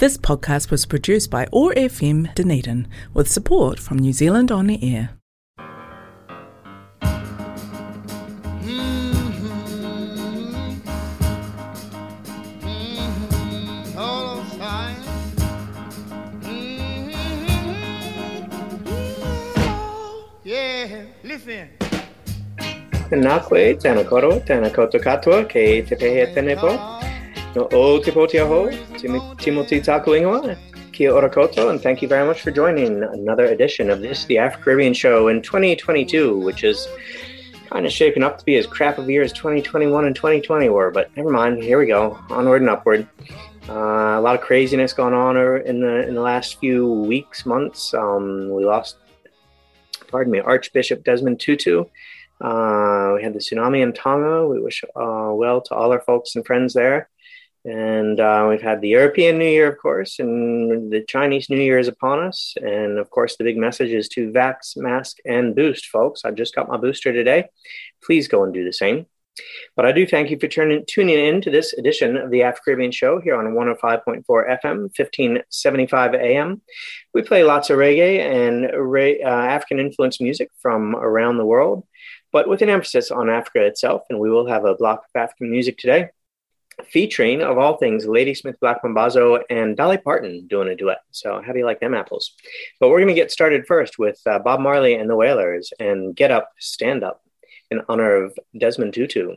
This podcast was produced by OAR FM Dunedin with support from New Zealand On the Air. Listen. Nakwe, tēnā koro, tēnā koutou katoa, kei te pehe tēne po. No o te poti aho, Timothy Taku kia ora koto, and thank you very much for joining another edition of this, the Afro-Caribbean Show in 2022, which is kind of shaping up to be as crap of a year as 2021 and 2020 were, but never mind, here we go, onward and upward. Uh, a lot of craziness going on in the in the last few weeks, months. Um, we lost, pardon me, Archbishop Desmond Tutu. Uh, we had the tsunami in Tonga. We wish uh, well to all our folks and friends there. And uh, we've had the European New Year, of course, and the Chinese New Year is upon us. And of course, the big message is to vax, mask, and boost, folks. I just got my booster today. Please go and do the same. But I do thank you for turning, tuning in to this edition of the Afro Caribbean Show here on 105.4 FM, 1575 AM. We play lots of reggae and uh, African influenced music from around the world, but with an emphasis on Africa itself. And we will have a block of African music today featuring, of all things, Ladysmith Black Mambazo and Dolly Parton doing a duet. So, how do you like them apples? But we're going to get started first with uh, Bob Marley and the Wailers and Get Up, Stand Up in honor of Desmond Tutu.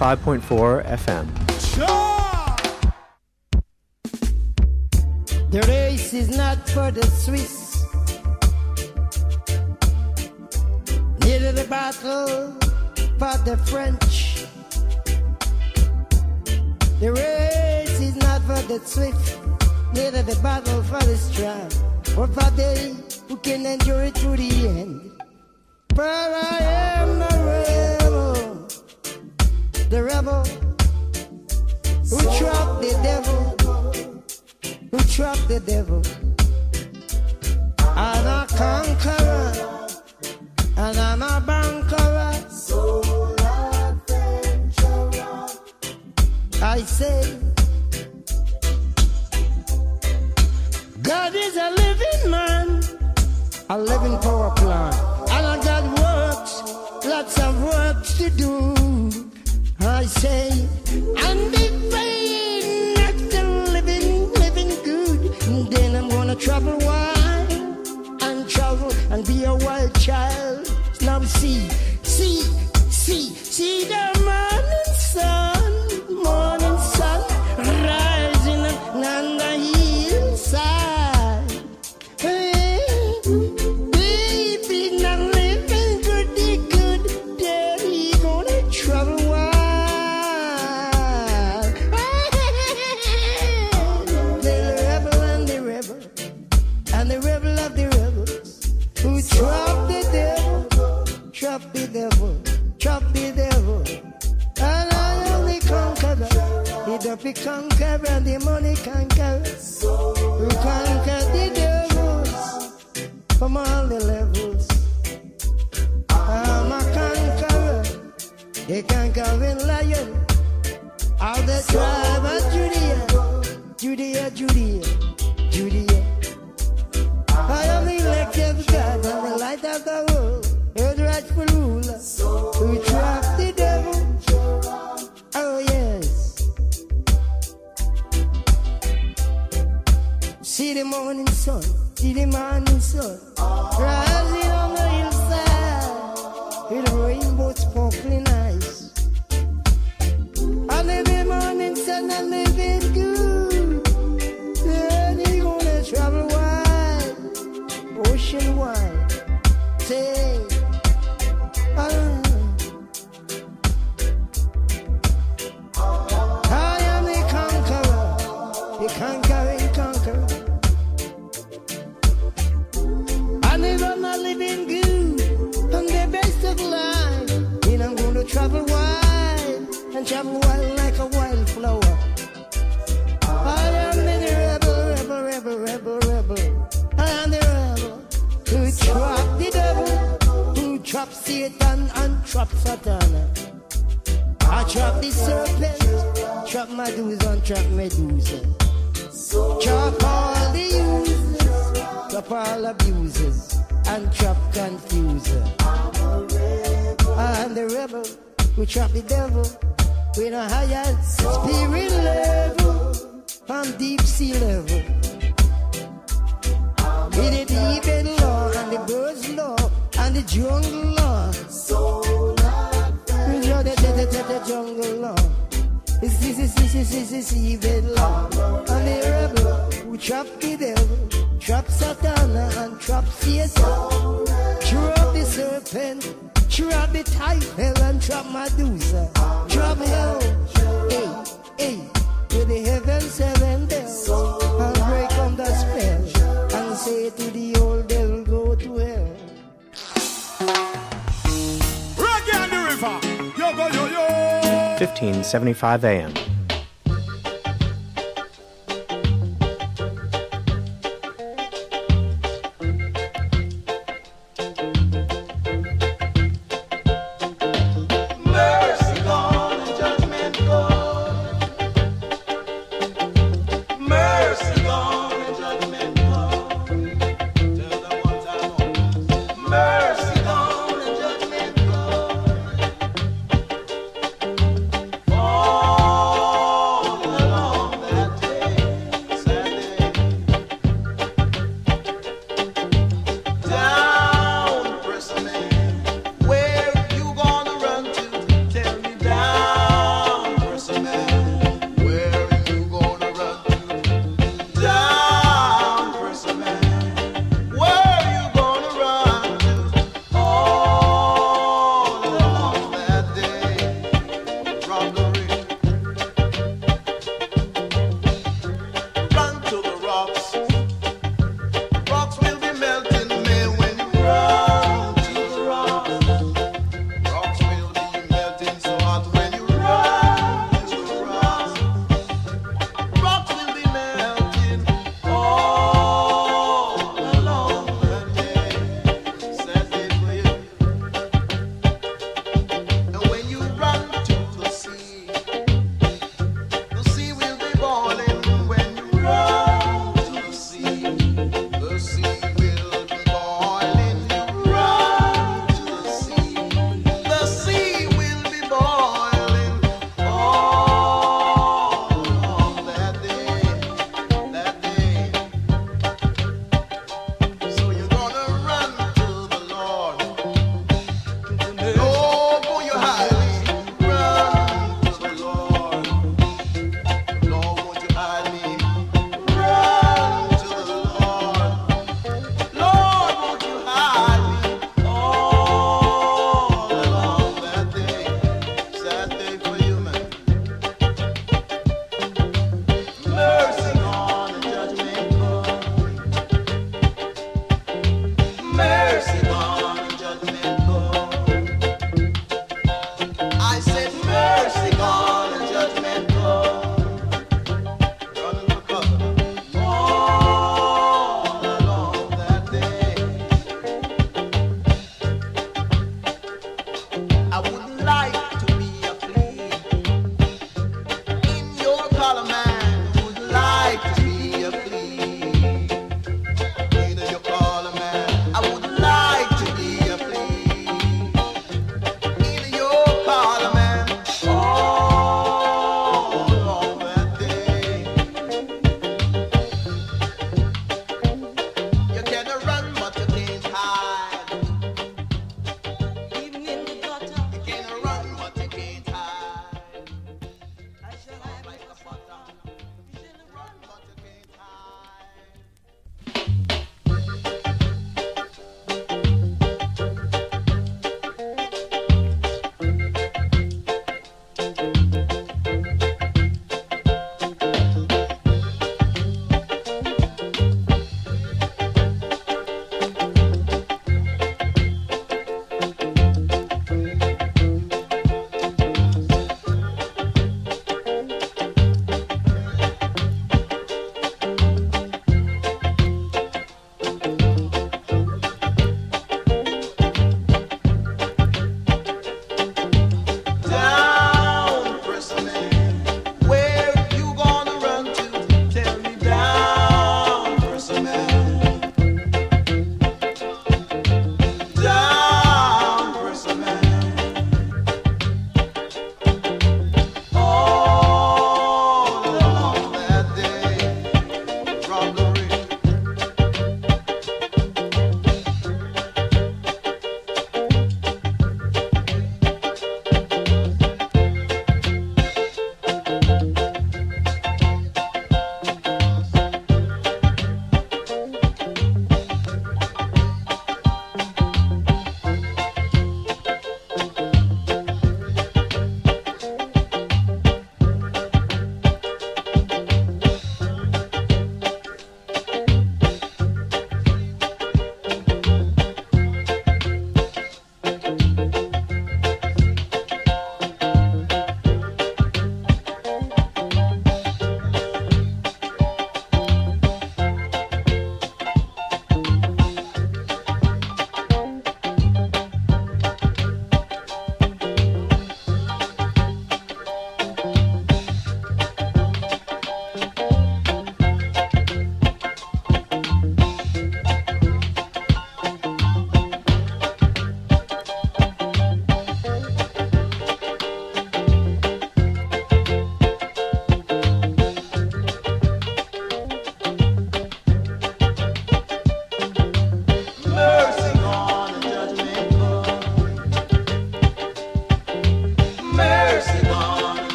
Five point four FM. the rebel who trapped the devil, who trapped the devil. And a conqueror, and I'm a bankerer. Soul adventurer. I say, God is a living man, a living power plant, and I got works, lots of works to do. I say, I'm acting, living, living good. Then I'm gonna travel wide and travel and be a wild child. Now see, see, see, see the morning sun. the conqueror, the money conqueror, so who conquered the devils from all the levels. I'm a conqueror, The conquering lion of the tribe of Judea, Judea, Judea, Judea. Drop the title and drop Medusa. Drop hell. Hey, hey. To the heavens, bells. And break on the spell. And say to the old go to hell. Reggae on the river. Yo, go, yo, yo. 1575 AM.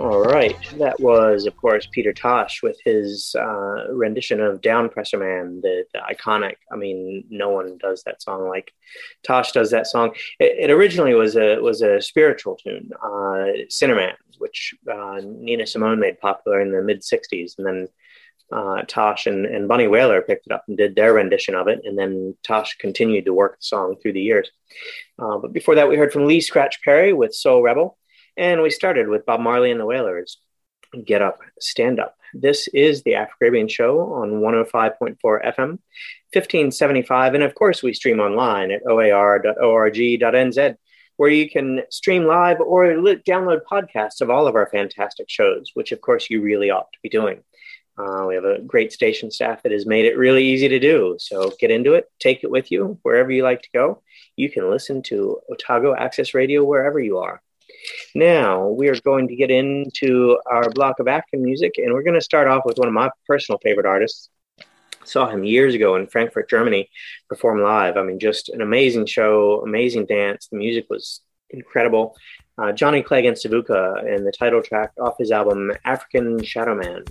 All right, that was, of course, Peter Tosh with his uh, rendition of Downpressor Man, the, the, iconic. I mean, no one does that song like Tosh does that song. It, it originally was a was a spiritual tune, uh, Sinnerman, which uh, Nina Simone made popular in the mid '60s, and then uh, Tosh and, and Bunny Wailer picked it up and did their rendition of it, and then Tosh continued to work the song through the years. Uh, but before that, we heard from Lee Scratch Perry with Soul Rebel. And we started with Bob Marley and the Wailers. Get up, stand up. This is the Afro Caribbean Show on 105.4 FM, 1575. And of course, we stream online at oar.org.nz, where you can stream live or download podcasts of all of our fantastic shows, which of course you really ought to be doing. Uh, we have a great station staff that has made it really easy to do. So get into it, take it with you wherever you like to go. You can listen to Otago Access Radio wherever you are. Now, we are going to get into our block of African music, and we're going to start off with one of my personal favorite artists. Saw him years ago in Frankfurt, Germany, perform live. I mean, just an amazing show, amazing dance. The music was incredible. Uh, Johnny Clegg and Savuka, and the title track off his album African Shadow Man.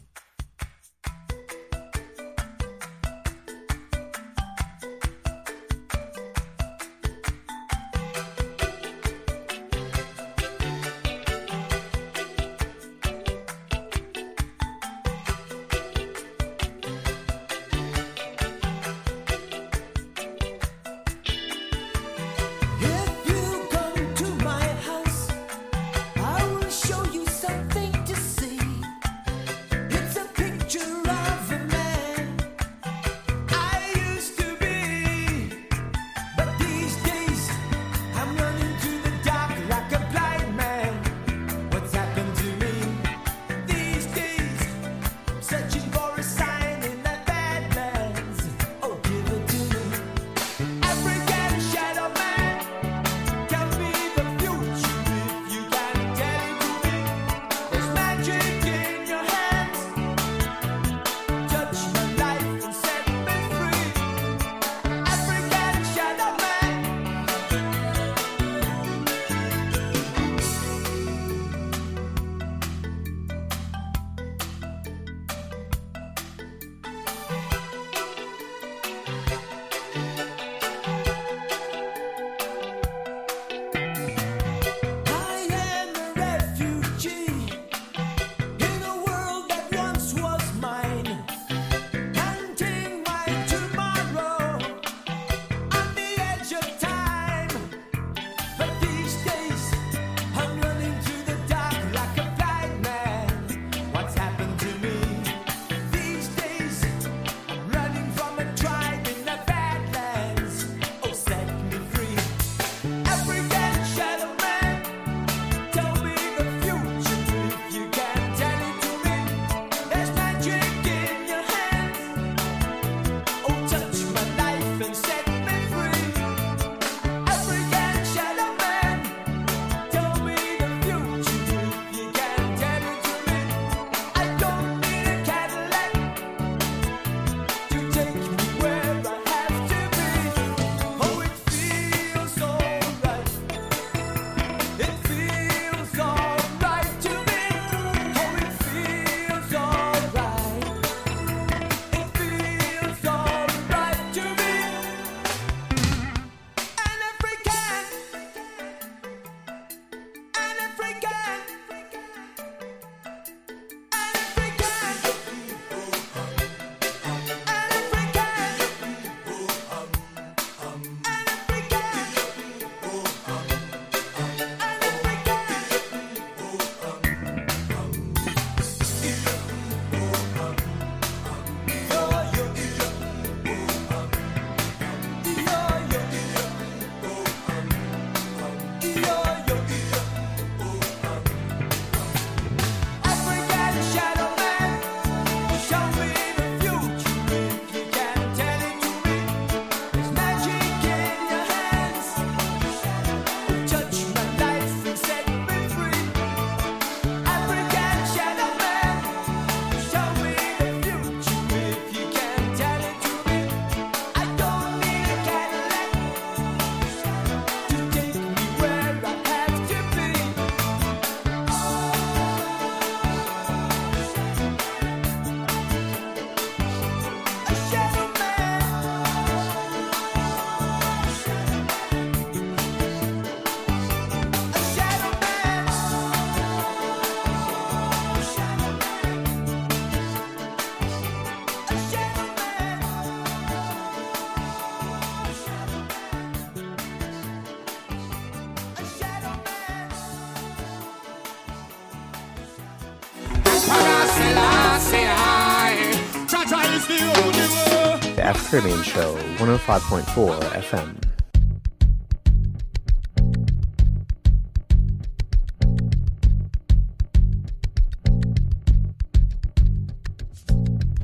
Caribbean Show, 105.4 FM.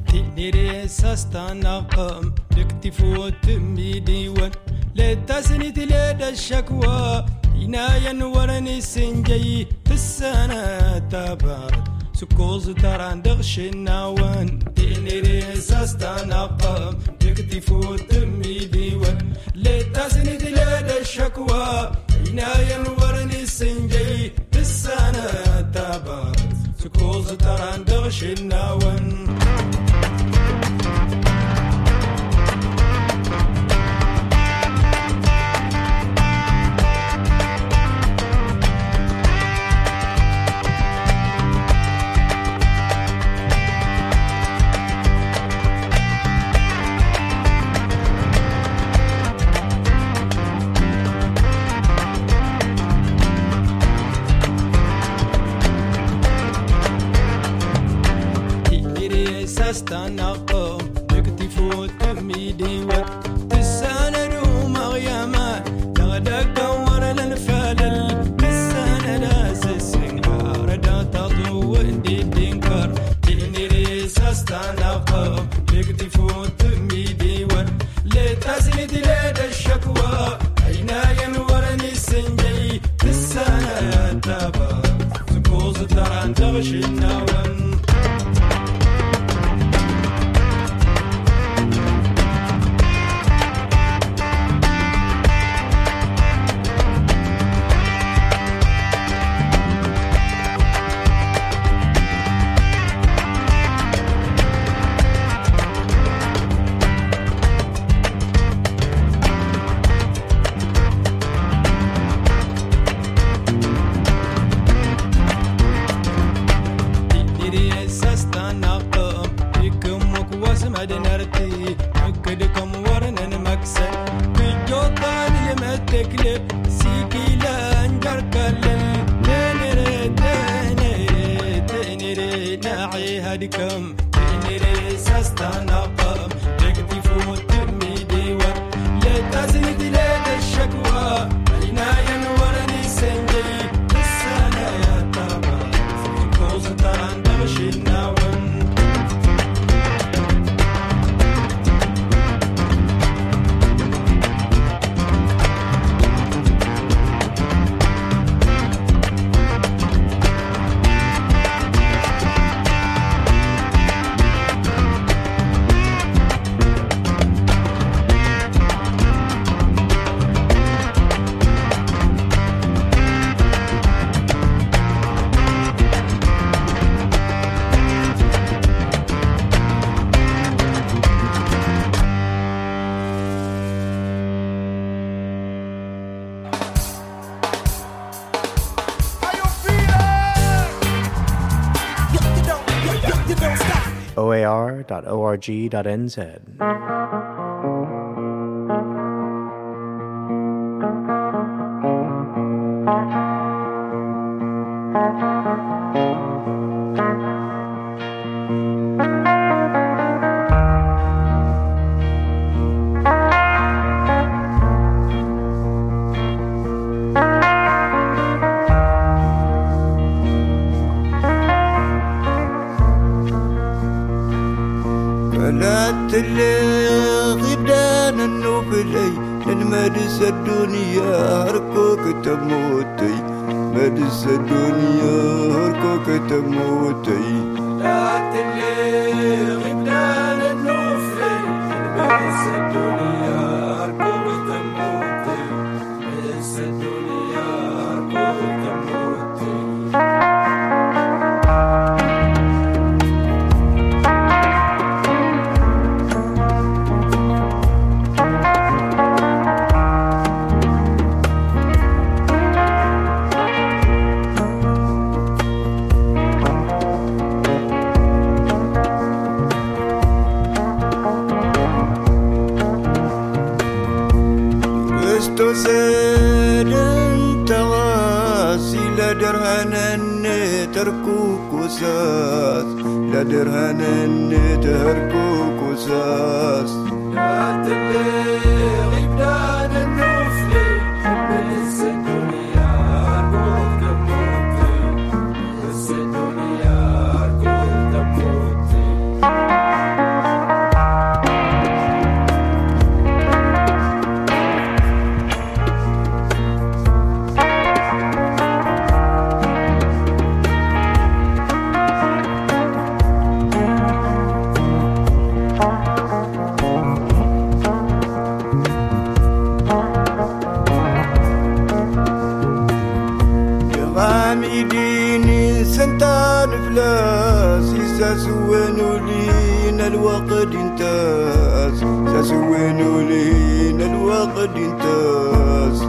Tidire sastana qam diktifu good. www.org.nz. تهركوك وساس لا درهن اني تهركوك وساس يا تبليغ وين لينا الوقت ينتاز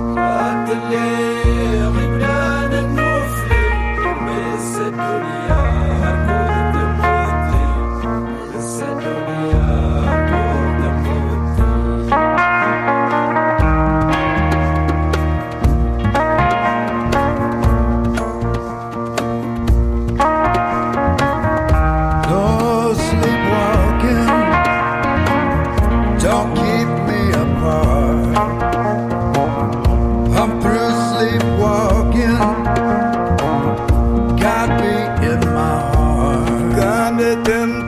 them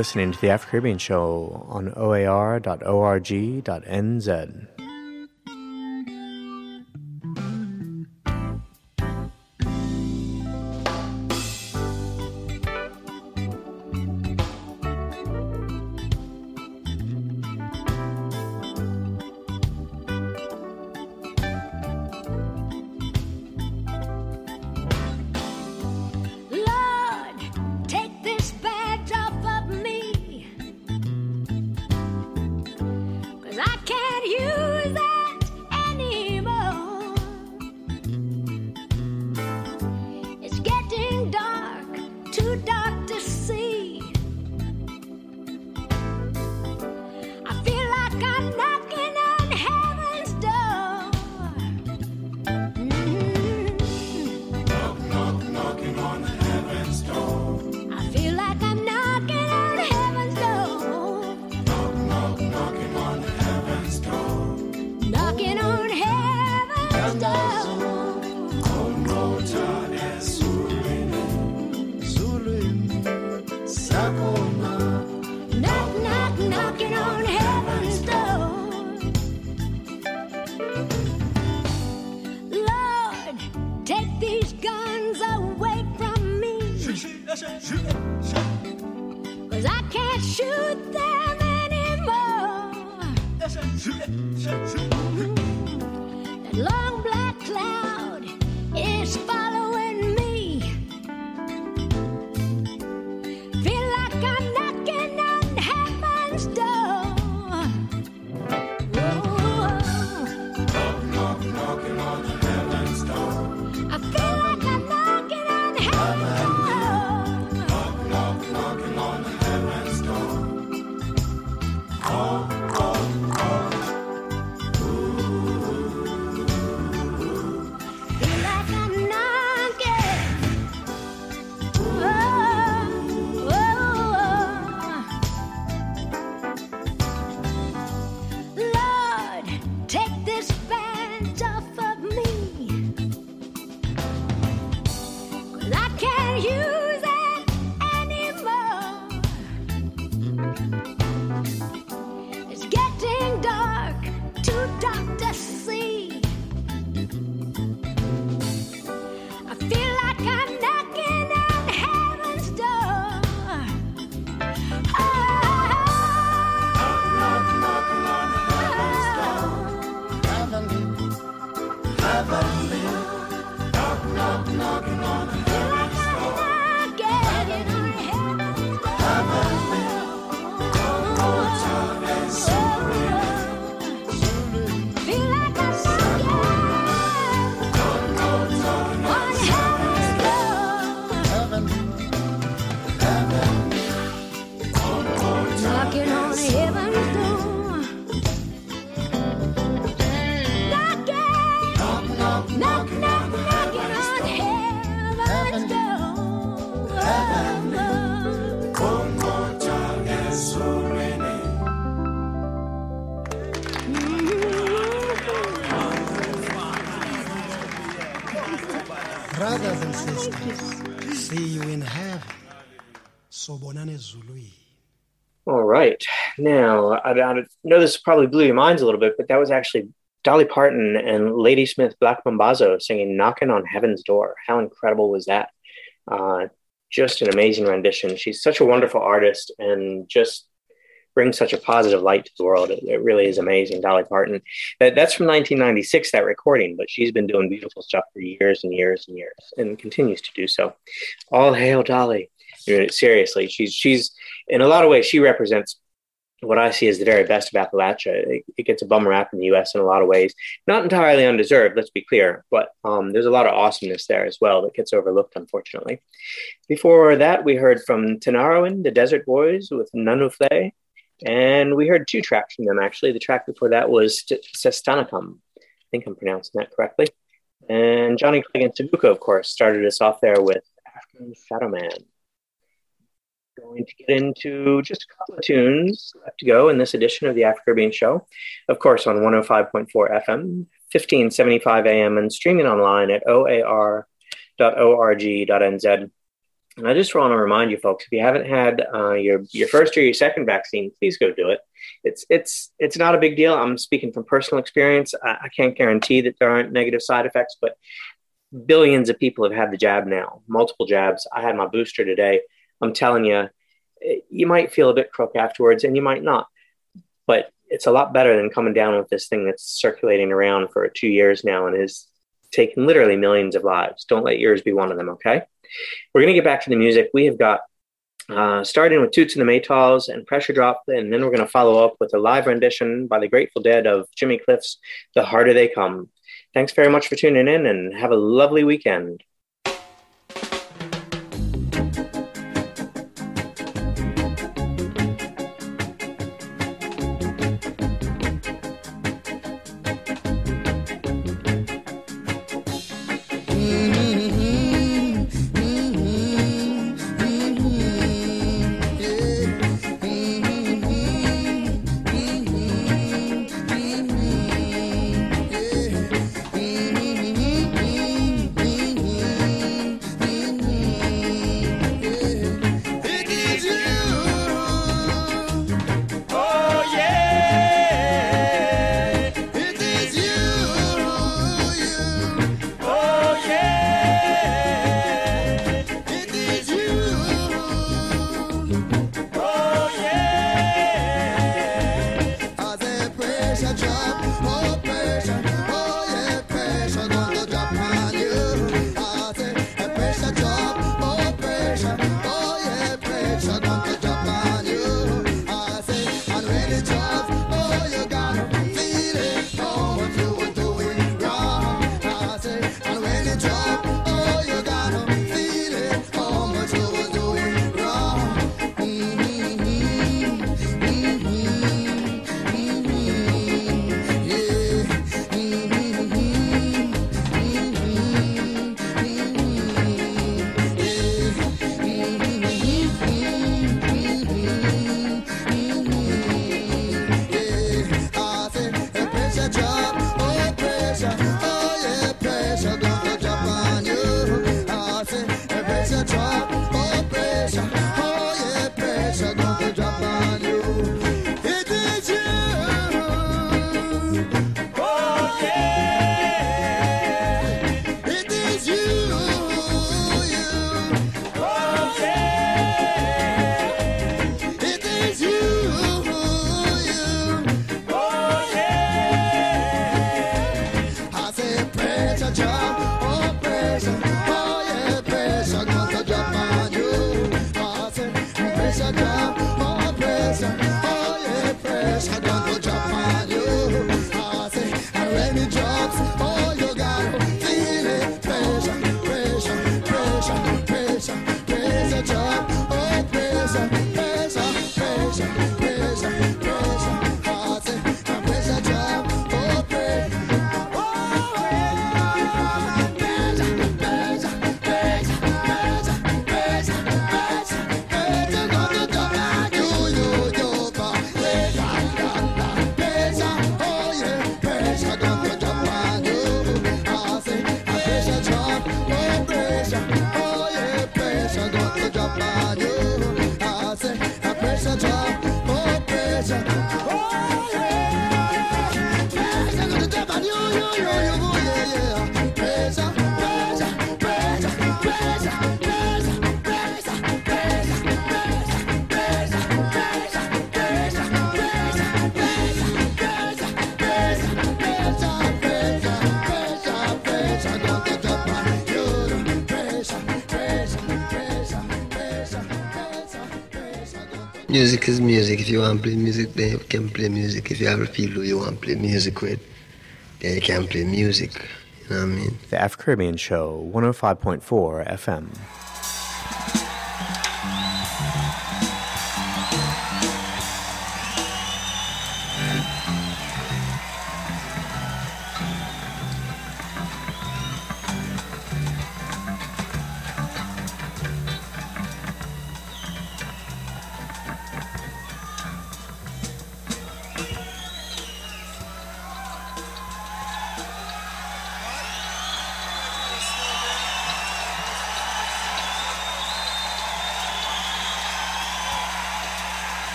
listening to the Afro Caribbean Show on oar.org.nz. I can't. Now, I, I know this probably blew your minds a little bit, but that was actually Dolly Parton and Ladysmith Black Mambazo singing Knocking on Heaven's Door. How incredible was that? Uh, just an amazing rendition. She's such a wonderful artist and just brings such a positive light to the world. It, it really is amazing, Dolly Parton. That, that's from 1996, that recording, but she's been doing beautiful stuff for years and years and years and continues to do so. All hail Dolly. Seriously, she's she's in a lot of ways she represents what I see as the very best of Appalachia. It, it gets a bum rap in the U.S. in a lot of ways, not entirely undeserved. Let's be clear, but um, there's a lot of awesomeness there as well that gets overlooked, unfortunately. Before that, we heard from Tinariwen, the Desert Boys, with Nanufle, and we heard two tracks from them actually. The track before that was Sastanàqqàm. I think I'm pronouncing that correctly. And Johnny Clegg and Savuka, of course, started us off there with African Shadow Man going to get into just a couple of tunes left to go in this edition of the Afro Caribbean Show. Of course, on 105.4 FM, 1575 AM, and streaming online at oar.org.nz. And I just want to remind you folks, if you haven't had uh, your your first or your second vaccine, please go do it. It's it's it's not a big deal. I'm speaking from personal experience. I, I can't guarantee that there aren't negative side effects, but billions of people have had the jab now, multiple jabs. I had my booster today. I'm telling you, you might feel a bit crook afterwards, and you might not. But it's a lot better than coming down with this thing that's circulating around for two years now and is taking literally millions of lives. Don't let yours be one of them, okay? We're going to get back to the music. We have got uh, starting with Toots and the Maytals and Pressure Drop, and then we're going to follow up with a live rendition by the Grateful Dead of Jimmy Cliff's The Harder They Come. Thanks very much for tuning in and have a lovely weekend. Music is music. If you want to play music, then you can play music. If you have a people you want to play music with, then you can play music. You know what I mean? The Af Caribbean Show, 105.4 FM.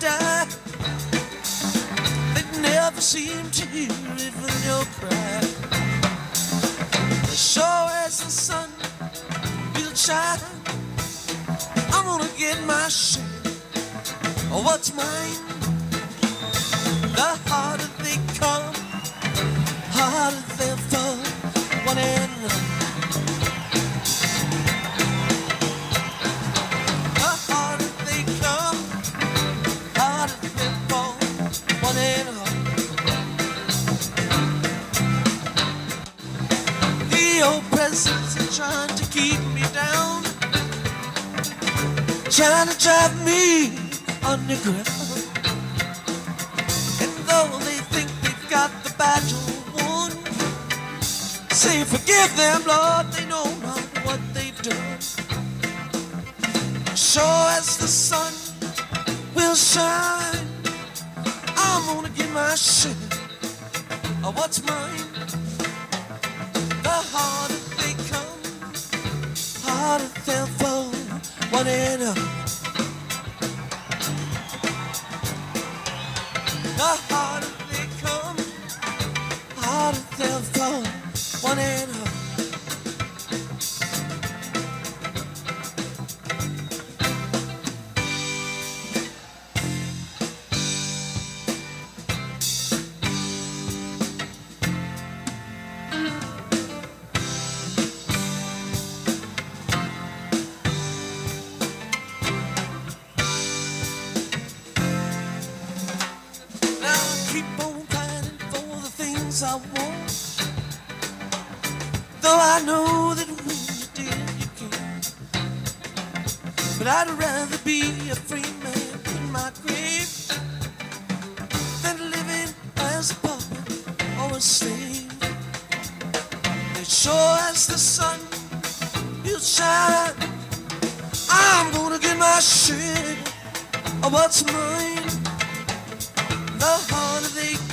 They never seem to hear even your cry. Sure as the sun will shine, I'm gonna get my share of what's mine. The harder trying to drive me underground. And though they think they've got the battle won, say forgive them, Lord, they know not what they've done. Sure as the sun will shine, I'm gonna get my share of what's mine. Things I want. Though I know that when you did, you can. But I'd rather be a free man in my grave than living as a puppet or a slave. As sure as the sun will shine, I'm gonna get my share of what's mine. The harder they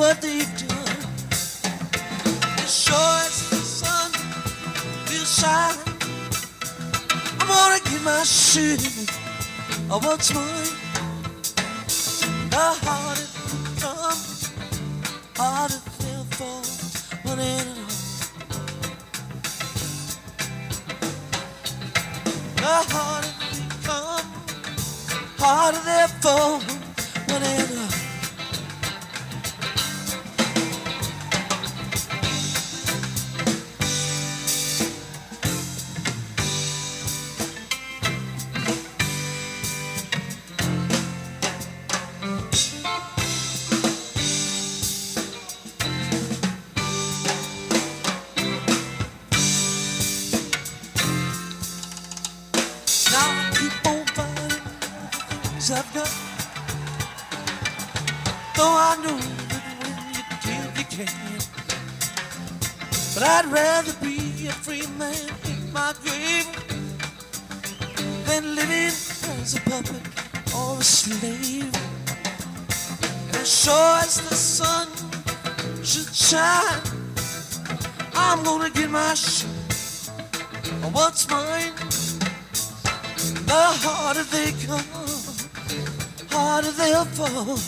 what they've done. As sure as the sun will shine, I'm gonna get my shit of what's mine. The harder they come, harder they'll fall. One in and all. The harder they come, harder they fall. Share of what's mine. The harder they come, harder they'll fall.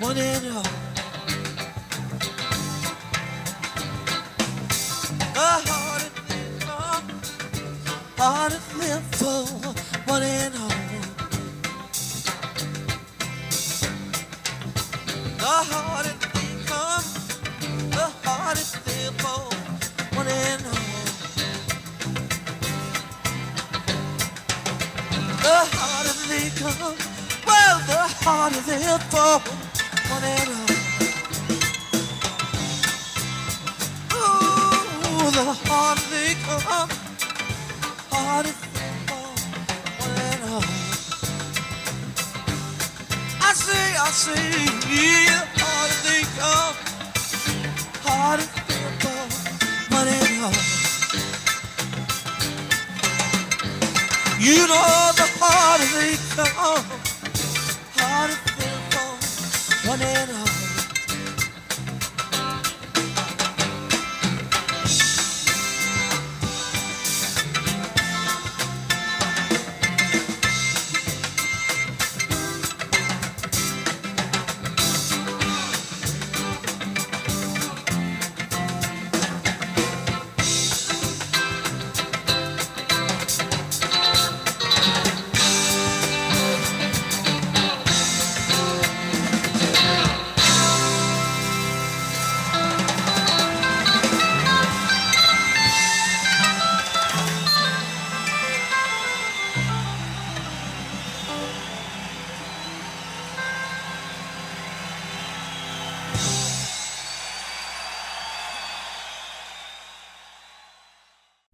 One and all. The harder they come, harder they'll fall. One and all. The harder they come, the harder they'll fall. One and all. The harder they come, well, the harder they'll fall. One and all. Ooh, the harder they come, harder they'll fall. One and all. I say, I say, yeah, the harder they come, harder they'll fall. One and all. You know they come, harder they'll fall, one and all.